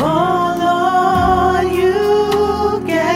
Oh you get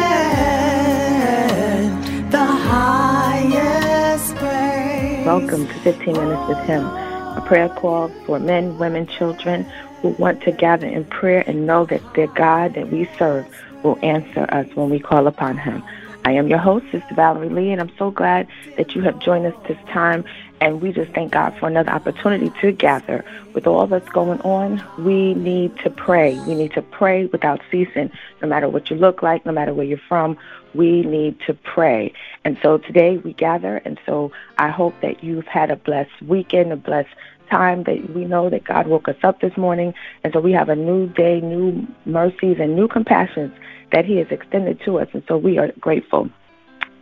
the highest praise. Welcome to 15 Minutes with Him, a prayer call for men, women, children who want to gather in prayer and know that their God that we serve will answer us when we call upon Him. I am your host, Sister Valerie Lee, and I'm so glad that you have joined us this time. And we just thank God for another opportunity to gather. With all that's going on, we need to pray. We need to pray without ceasing, no matter what you look like, no matter where you're from. We need to pray. And so today we gather, and so I hope that you've had a blessed weekend, a blessed time that we know that God woke us up this morning. And so we have a new day, new mercies, and new compassions that He has extended to us. And so we are grateful.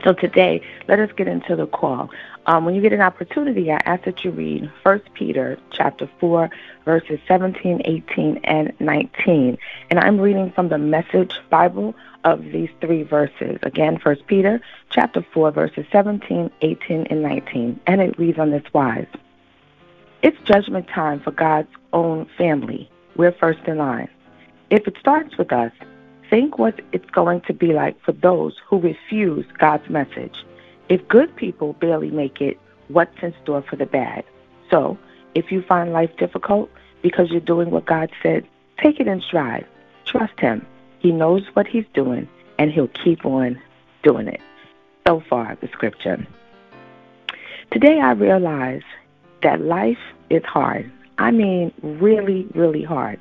So today, let us get into the call. Um, when you get an opportunity, I ask that you read 1 Peter chapter 4, verses 17, 18, and 19. And I'm reading from the Message Bible of these three verses. Again, 1 Peter chapter 4, verses 17, 18, and 19. And it reads on this wise. It's judgment time for God's own family. We're first in line. If it starts with us, think what it's going to be like for those who refuse God's message. If good people barely make it, what's in store for the bad? So, if you find life difficult because you're doing what God said, take it in stride. Trust Him. He knows what He's doing, and He'll keep on doing it. So far, the scripture. Today, I realize that life is hard. I mean, really, really hard.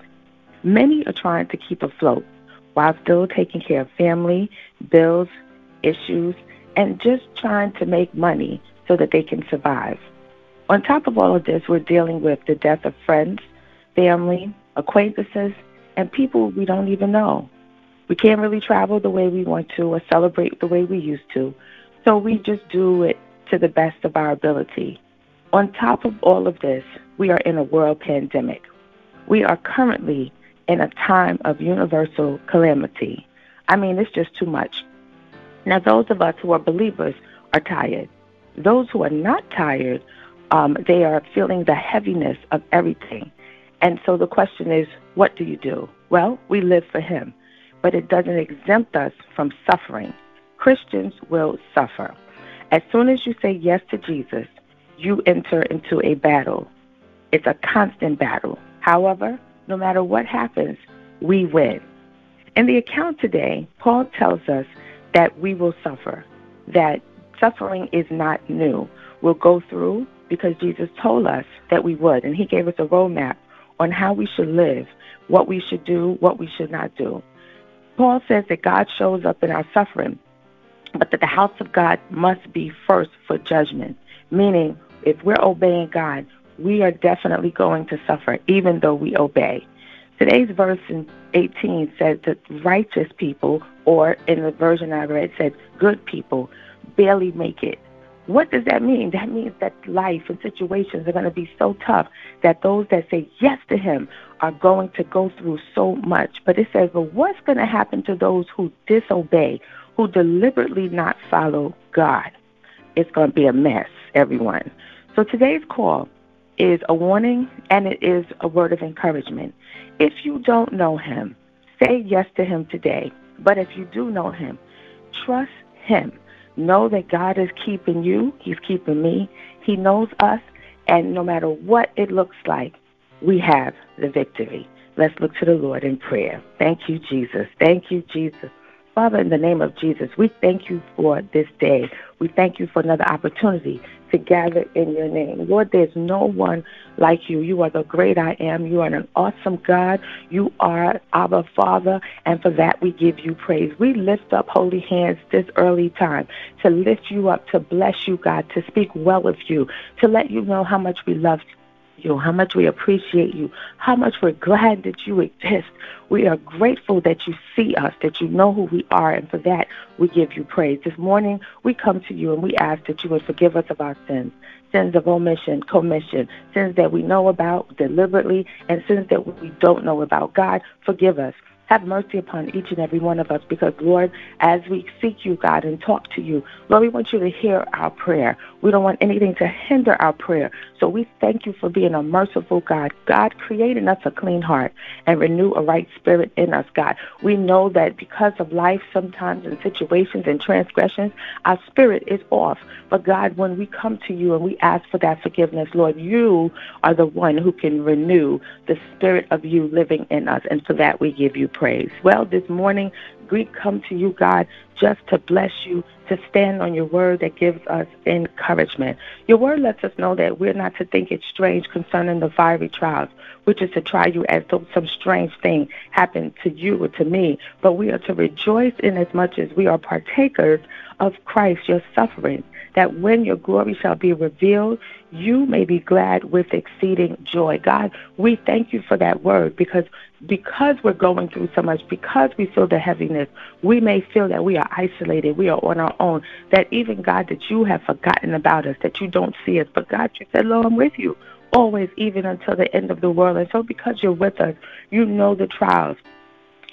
Many are trying to keep afloat while still taking care of family, bills, issues, and just trying to make money so that they can survive. On top of all of this, we're dealing with the death of friends, family, acquaintances, and people we don't even know. We can't really travel the way we want to or celebrate the way we used to, so we just do it to the best of our ability. On top of all of this, we are in a world pandemic. We are currently in a time of universal calamity. I mean, it's just too much. Now, those of us who are believers are tired. Those who are not tired, um, they are feeling the heaviness of everything. And so the question is, what do you do? Well, we live for Him, but it doesn't exempt us from suffering. Christians will suffer. As soon as you say yes to Jesus, you enter into a battle. It's a constant battle. However, no matter what happens, we win. In the account today, Paul tells us that we will suffer, that suffering is not new. We'll go through because Jesus told us that we would, and he gave us a roadmap on how we should live, what we should do, what we should not do. Paul says that God shows up in our suffering, but that the house of God must be first for judgment, meaning if we're obeying God, we are definitely going to suffer, even though we obey. Today's verse in 18 says that righteous people, or in the version I read, said good people, barely make it. What does that mean? That means that life and situations are going to be so tough that those that say yes to Him are going to go through so much. But it says, but what's going to happen to those who disobey, who deliberately not follow God? It's going to be a mess, everyone. So today's call is a warning and it is a word of encouragement. If you don't know him, say yes to him today. But if you do know him, trust him. Know that God is keeping you, he's keeping me. He knows us, and no matter what it looks like, we have the victory. Let's look to the Lord in prayer. Thank you, Jesus. Thank you, Jesus. Father, in the name of Jesus, we thank you for this day. We thank you for another opportunity to gather in your name. Lord, there's no one like you. You are the great I am. You are an awesome God. You are our Father, and for that we give you praise. We lift up holy hands this early time to lift you up, to bless you, God, to speak well of you, to let you know how much we love you, how much we appreciate you, how much we're glad that you exist. We are grateful that you see us, that you know who we are, and for that we give you praise. This morning we come to you and we ask that you would forgive us of our sins, sins of omission, commission, sins that we know about deliberately, and sins that we don't know about. God, forgive us. Have mercy upon each and every one of us because, Lord, as we seek you, God, and talk to you, Lord, we want you to hear our prayer. We don't want anything to hinder our prayer. So we thank you for being a merciful God. God, creating us a clean heart and renew a right spirit in us, God. We know that because of life, sometimes and situations and transgressions, our spirit is off. But God, when we come to you and we ask for that forgiveness, Lord, you are the one who can renew the spirit of you living in us. And for that, we give you praise. Well, this morning, we come to you, God, just to bless you, to stand on your word that gives us encouragement. Your word lets us know that we're not to think it strange concerning the fiery trials, which is to try you as though some strange thing happened to you or to me, but we are to rejoice in as much as we are partakers of Christ, your suffering that when your glory shall be revealed, you may be glad with exceeding joy. God, we thank you for that word because because we're going through so much, because we feel the heaviness, we may feel that we are isolated, we are on our own, that even God, that you have forgotten about us, that you don't see us. But God, you said, Lord, I'm with you always, even until the end of the world. And so because you're with us, you know the trials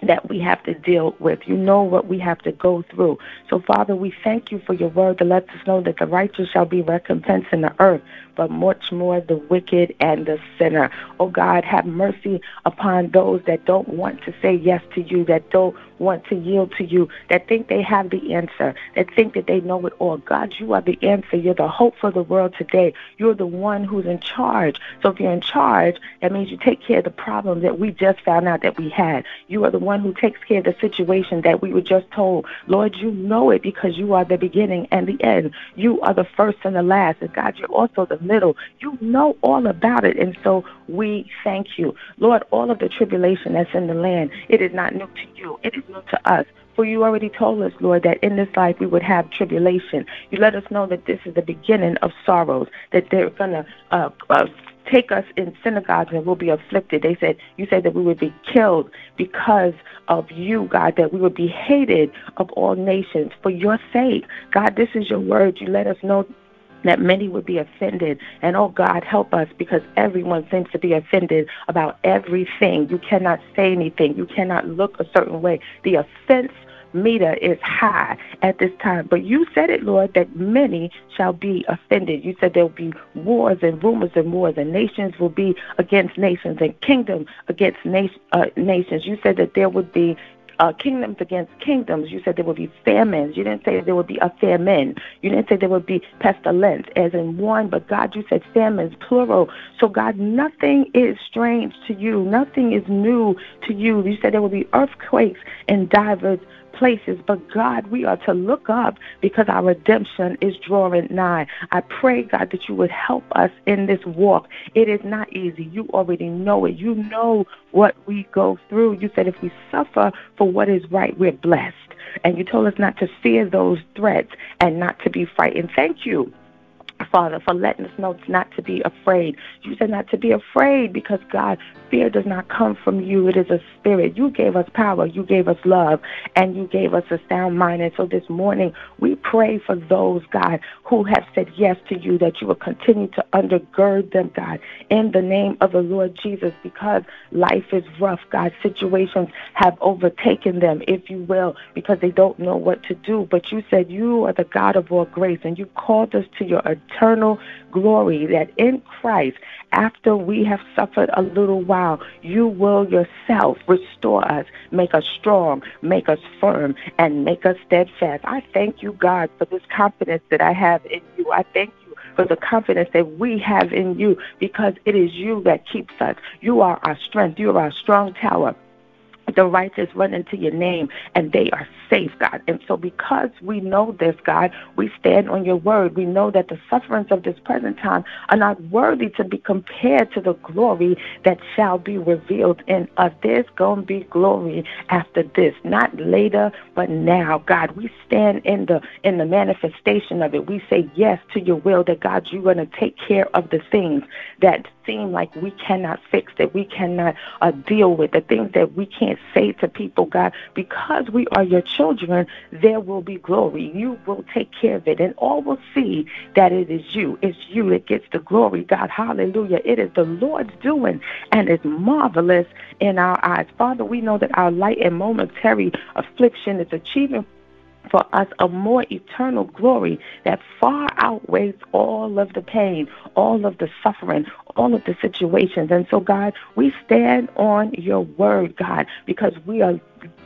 that we have to deal with. You know what we have to go through. So, Father, we thank you for your word that lets us know that the righteous shall be recompensed in the earth but much more the wicked and the sinner. Oh God, have mercy upon those that don't want to say yes to you, that don't want to yield to you, that think they have the answer, that think that they know it all. God, you are the answer. You're the hope for the world today. You're the one who's in charge. So if you're in charge, that means you take care of the problem that we just found out that we had. You are the one who takes care of the situation that we were just told. Lord, you know it because you are the beginning and the end. You are the first and the last. And God, you're also the middle. You know all about it. And so we thank you. Lord, all of the tribulation that's in the land, it is not new to you. It is to us. For you already told us, Lord, that in this life we would have tribulation. You let us know that this is the beginning of sorrows, that they're going to uh, uh, take us in synagogues and we'll be afflicted. They said, You said that we would be killed because of you, God, that we would be hated of all nations for your sake. God, this is your word. You let us know that many would be offended. And oh God, help us because everyone seems to be offended about everything. You cannot say anything, you cannot look a certain way. The offense meter is high at this time. But you said it, Lord, that many shall be offended. You said there will be wars and rumors and wars, and nations will be against nations, and kingdom against na- uh, nations. You said that there would be uh, kingdoms against kingdoms. You said there would be famines. You didn't say there would be a famine. You didn't say there would be pestilence, as in one, but God, you said famines, plural. So, God, nothing is strange to you. Nothing is new to you. You said there would be earthquakes in divers places. But God, we are to look up because our redemption is drawing nigh. I pray, God, that you would help us in this walk. It is not easy. You already know it. You know what we go through. You said if we suffer for what is right, we're blessed. And you told us not to fear those threats and not to be frightened. Thank you Father, for letting us know not to be afraid. You said not to be afraid because, God, fear does not come from you. It is a spirit. You gave us power. You gave us love. And you gave us a sound mind. And so this morning, we pray for those, God, who have said yes to you, that you will continue to undergird them, God, in the name of the Lord Jesus, because life is rough, God. Situations have overtaken them, if you will, because they don't know what to do. But you said you are the God of all grace, and you called us to your eternal glory, that in Christ, after we have suffered a little while, you will yourself restore us, make us strong, make us firm, and make us steadfast. I thank you, God, for this confidence that I have in you. I thank you for the confidence that we have in you because it is you that keeps us. You are our strength. You are our strong tower the righteous run into your name and they are safe, God. And so, because we know this, God, we stand on your word. We know that the sufferings of this present time are not worthy to be compared to the glory that shall be revealed in us. There's going to be glory after this, not later, but now, God. We stand in the in the manifestation of it. We say yes to your will. That God, you're going to take care of the things that seem like we cannot fix, that we cannot uh, deal with, the things that we can't say to people, God, because we are your children, there will be glory. You will take care of it, and all will see that it is you. It's you that gets the glory, God. Hallelujah. It is the Lord's doing, and it's marvelous in our eyes. Father, we know that our light and momentary affliction is achieving for us a more eternal glory that far outweighs all of the pain, all of the suffering, all of the situations. And so, God, we stand on your word, God, because we are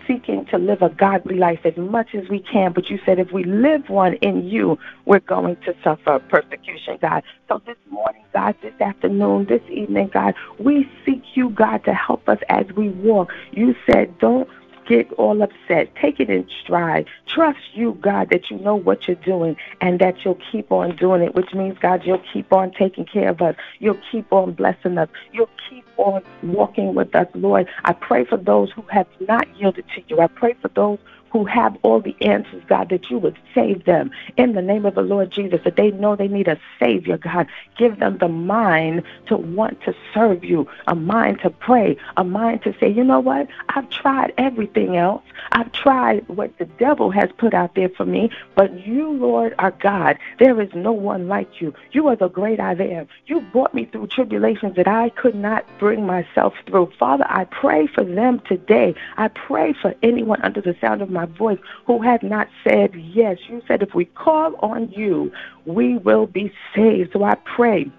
seeking to live a godly life as much as we can. But you said if we live one in you, we're going to suffer persecution, God. So this morning, God, this afternoon, this evening, God, we seek you, God, to help us as we walk. You said, don't get all upset. Take it in stride. Trust you, God, that you know what you're doing and that you'll keep on doing it, which means, God, you'll keep on taking care of us. You'll keep on blessing us. You'll keep on walking with us, Lord. I pray for those who have not yielded to you. I pray for those who have all the answers, God, that you would save them in the name of the Lord Jesus, that they know they need a Savior, God. Give them the mind to want to serve you, a mind to pray, a mind to say, you know what? I've tried everything else. I've tried what the devil has put out there for me, but you, Lord, are God. There is no one like you. You are the great I am. You brought me through tribulations that I could not bring myself through. Father, I pray for them today. I pray for anyone under the sound of my my voice who had not said yes. You said if we call on you, we will be saved. So I pray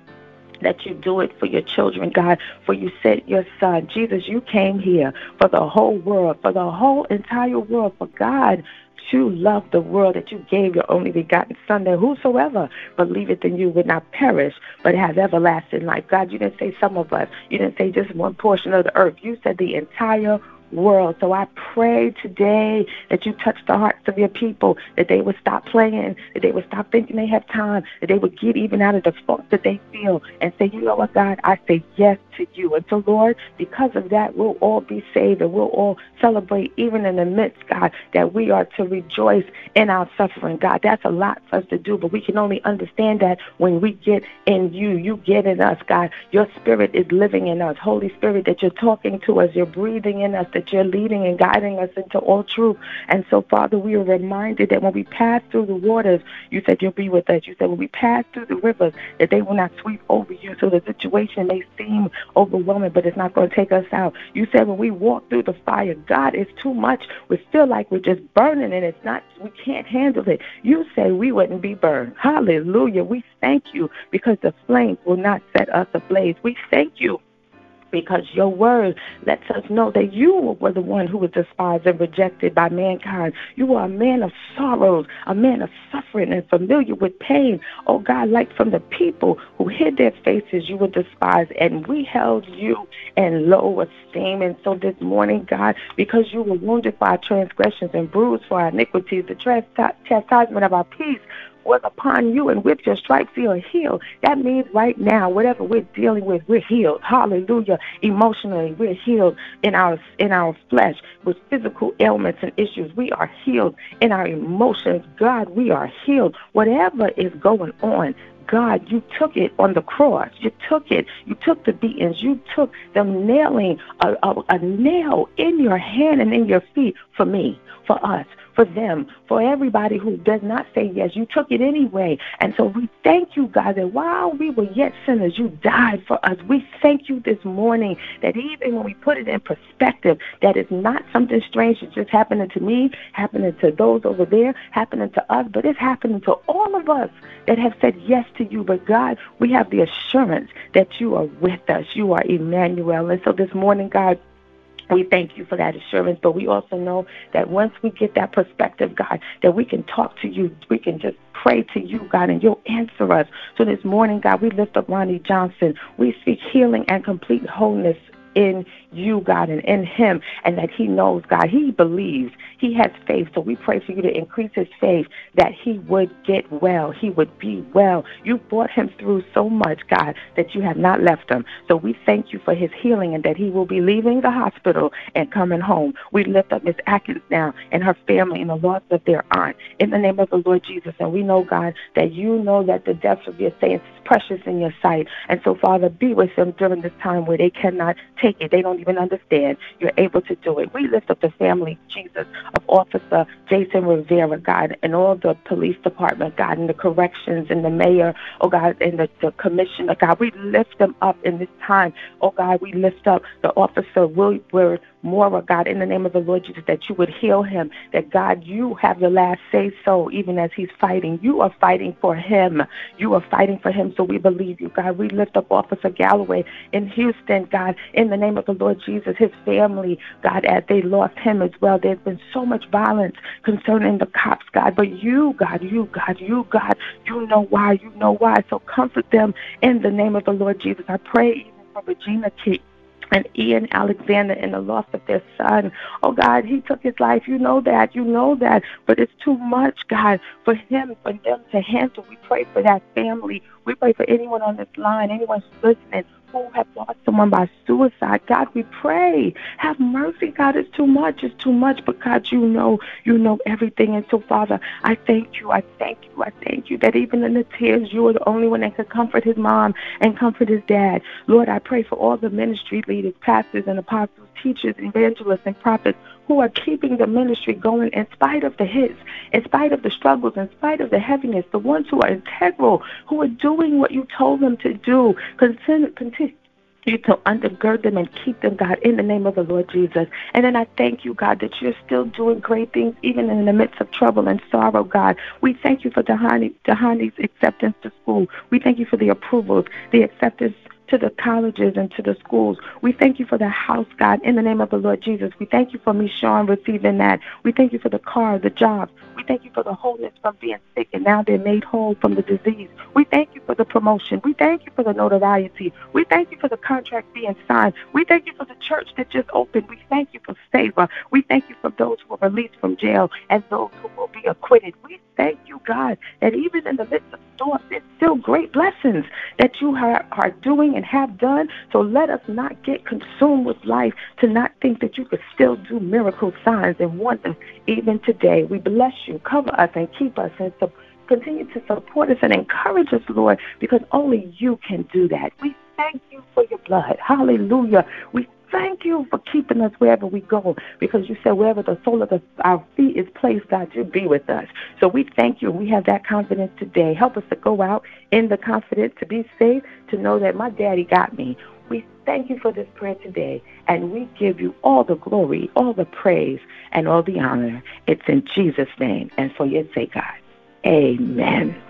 that you do it for your children, God. For you said your son, Jesus, you came here for the whole world, for the whole entire world, for God you loved the world that you gave your only begotten Son, that whosoever believeth in you would not perish, but have everlasting life. God, you didn't say some of us. You didn't say just one portion of the earth. You said the entire world. So I pray today that you touch the hearts of your people, that they would stop playing, that they would stop thinking they have time, that they would get even out of the funk that they feel and say, you know what, God, I say yes to you. And so, Lord, because of that, we'll all be saved and we'll all celebrate, even in the midst, God, that we are to rejoice in our suffering. God, that's a lot for us to do, but we can only understand that when we get in you. You get in us, God. Your spirit is living in us. Holy Spirit, that you're talking to us, you're breathing in us, that you're leading and guiding us into all truth. And so, Father, we are reminded that when we pass through the waters, you said you'll be with us. You said when we pass through the rivers, that they will not sweep over you. So the situation may seem overwhelming, but it's not going to take us out. You said when we walk through the fire, God, it's too much. We feel like we're just burning and it's not, we can't handle it. You said we wouldn't be burned. Hallelujah. We thank you because the flames will not set us ablaze. We thank you because your word lets us know that you were the one who was despised and rejected by mankind. You were a man of sorrows, a man of suffering and familiar with pain. Oh God, like from the people who hid their faces, you were despised, and we held you in low esteem. And so this morning, God, because you were wounded for our transgressions and bruised for our iniquities, the chastisement of our peace was upon you, and with your stripes you are healed. That means right now, whatever we're dealing with, we're healed. Hallelujah. Emotionally, we're healed in our in our flesh with physical ailments and issues. We are healed in our emotions. God, we are healed. Whatever is going on, God, you took it on the cross. You took it. You took the beatings. You took them nailing a, a, a nail in your hand and in your feet for me, for us for them, for everybody who does not say yes. You took it anyway. And so we thank you, God, that while we were yet sinners, you died for us. We thank you this morning that even when we put it in perspective, that it's not something strange that's just happening to me, happening to those over there, happening to us, but it's happening to all of us that have said yes to you. But God, we have the assurance that you are with us. You are Emmanuel. And so this morning, God, we thank you for that assurance, but we also know that once we get that perspective, God, that we can talk to you. We can just pray to you, God, and you'll answer us. So this morning, God, we lift up Ronnie Johnson. We speak healing and complete wholeness in you, God, and in him, and that he knows, God, he believes, he has faith. So we pray for you to increase his faith that he would get well, he would be well. You brought him through so much, God, that you have not left him. So we thank you for his healing and that he will be leaving the hospital and coming home. We lift up Miss Atkins now and her family and the loss of their aunt in the name of the Lord Jesus. And we know, God, that you know that the deaths of your saints is precious in your sight. And so, Father, be with them during this time where they cannot take it. They don't even understand. You're able to do it. We lift up the family, Jesus, of Officer Jason Rivera, God, and all the police department, God, and the corrections and the mayor, oh God, and the, the commissioner, God. We lift them up in this time. Oh God, we lift up the officer Wilbert Mora, God, in the name of the Lord Jesus, that you would heal him, that God, you have the last say so, even as he's fighting. You are fighting for him. You are fighting for him, so we believe you, God. We lift up Officer Galloway in Houston, God, in the name of the Lord Jesus, his family, God, as they lost him as well. There's been so much violence concerning the cops, God, but you, God, you, God, you, God, you know why, you know why. So comfort them in the name of the Lord Jesus. I pray even for Regina King and Ian Alexander and the loss of their son. Oh God, he took his life. You know that. You know that. But it's too much, God, for him, for them to handle. We pray for that family. We pray for anyone on this line, anyone who's listening who have lost someone by suicide. God, we pray. Have mercy, God. It's too much. It's too much. But God, you know, you know everything. And so, Father, I thank you. I thank you. I thank you that even in the tears, you are the only one that could comfort his mom and comfort his dad. Lord, I pray for all the ministry leaders, pastors and apostles, teachers, evangelists, and prophets who are keeping the ministry going in spite of the hits, in spite of the struggles, in spite of the heaviness, the ones who are integral, who are doing what you told them to do. Continue, continue you to undergird them and keep them, God, in the name of the Lord Jesus. And then I thank you, God, that you're still doing great things even in the midst of trouble and sorrow, God. We thank you for Dahani, Dahani's acceptance to school. We thank you for the approvals, the acceptance to the colleges and to the schools. We thank you for the house, God, in the name of the Lord Jesus. We thank you for me, Sean, receiving that. We thank you for the car, the jobs. We thank you for the wholeness from being sick and now they're made whole from the disease. We thank you for the promotion. We thank you for the notoriety. We thank you for the contract being signed. We thank you for the church that just opened. We thank you for favor. We thank you for those who are released from jail and those who will be acquitted. We thank you, God, that even in the midst of storms, there's still great blessings that you are, are doing and have done. So let us not get consumed with life to not think that you could still do miracle signs and wonders even today. We bless you. Cover us and keep us and so continue to support us and encourage us, Lord, because only you can do that. We thank you for your blood. Hallelujah. We thank you for keeping us wherever we go because you said wherever the sole of the, our feet is placed, God, you'll be with us. So we thank you. We have that confidence today. Help us to go out in the confidence, to be safe, to know that my daddy got me. We thank you for this prayer today, and we give you all the glory, all the praise, and all the honor. It's in Jesus' name and for your sake, God. Amen.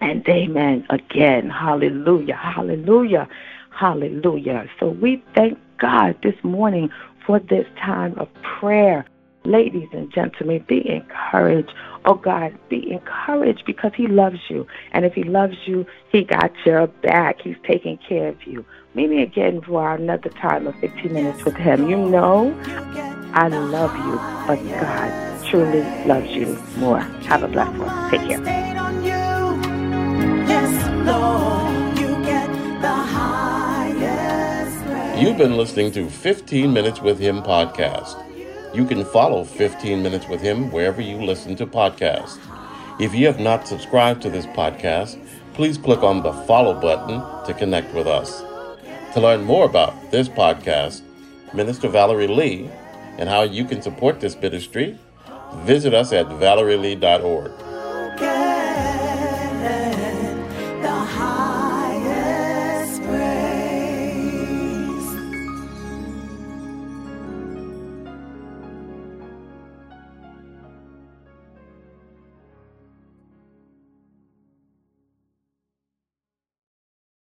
And amen again. Hallelujah. Hallelujah. Hallelujah. So we thank God this morning for this time of prayer. Ladies and gentlemen, be encouraged. Oh God, be encouraged because He loves you. And if He loves you, He got your back. He's taking care of you. Meet me again for another time of 15 minutes with Him. You know, I love you, but God truly loves you more. Have a blessed one. Take care. You've been listening to 15 Minutes with Him podcast. You can follow 15 Minutes with Him wherever you listen to podcasts. If you have not subscribed to this podcast, please click on the follow button to connect with us. To learn more about this podcast, Minister Valerie Lee, and how you can support this ministry, visit us at valerielee.org.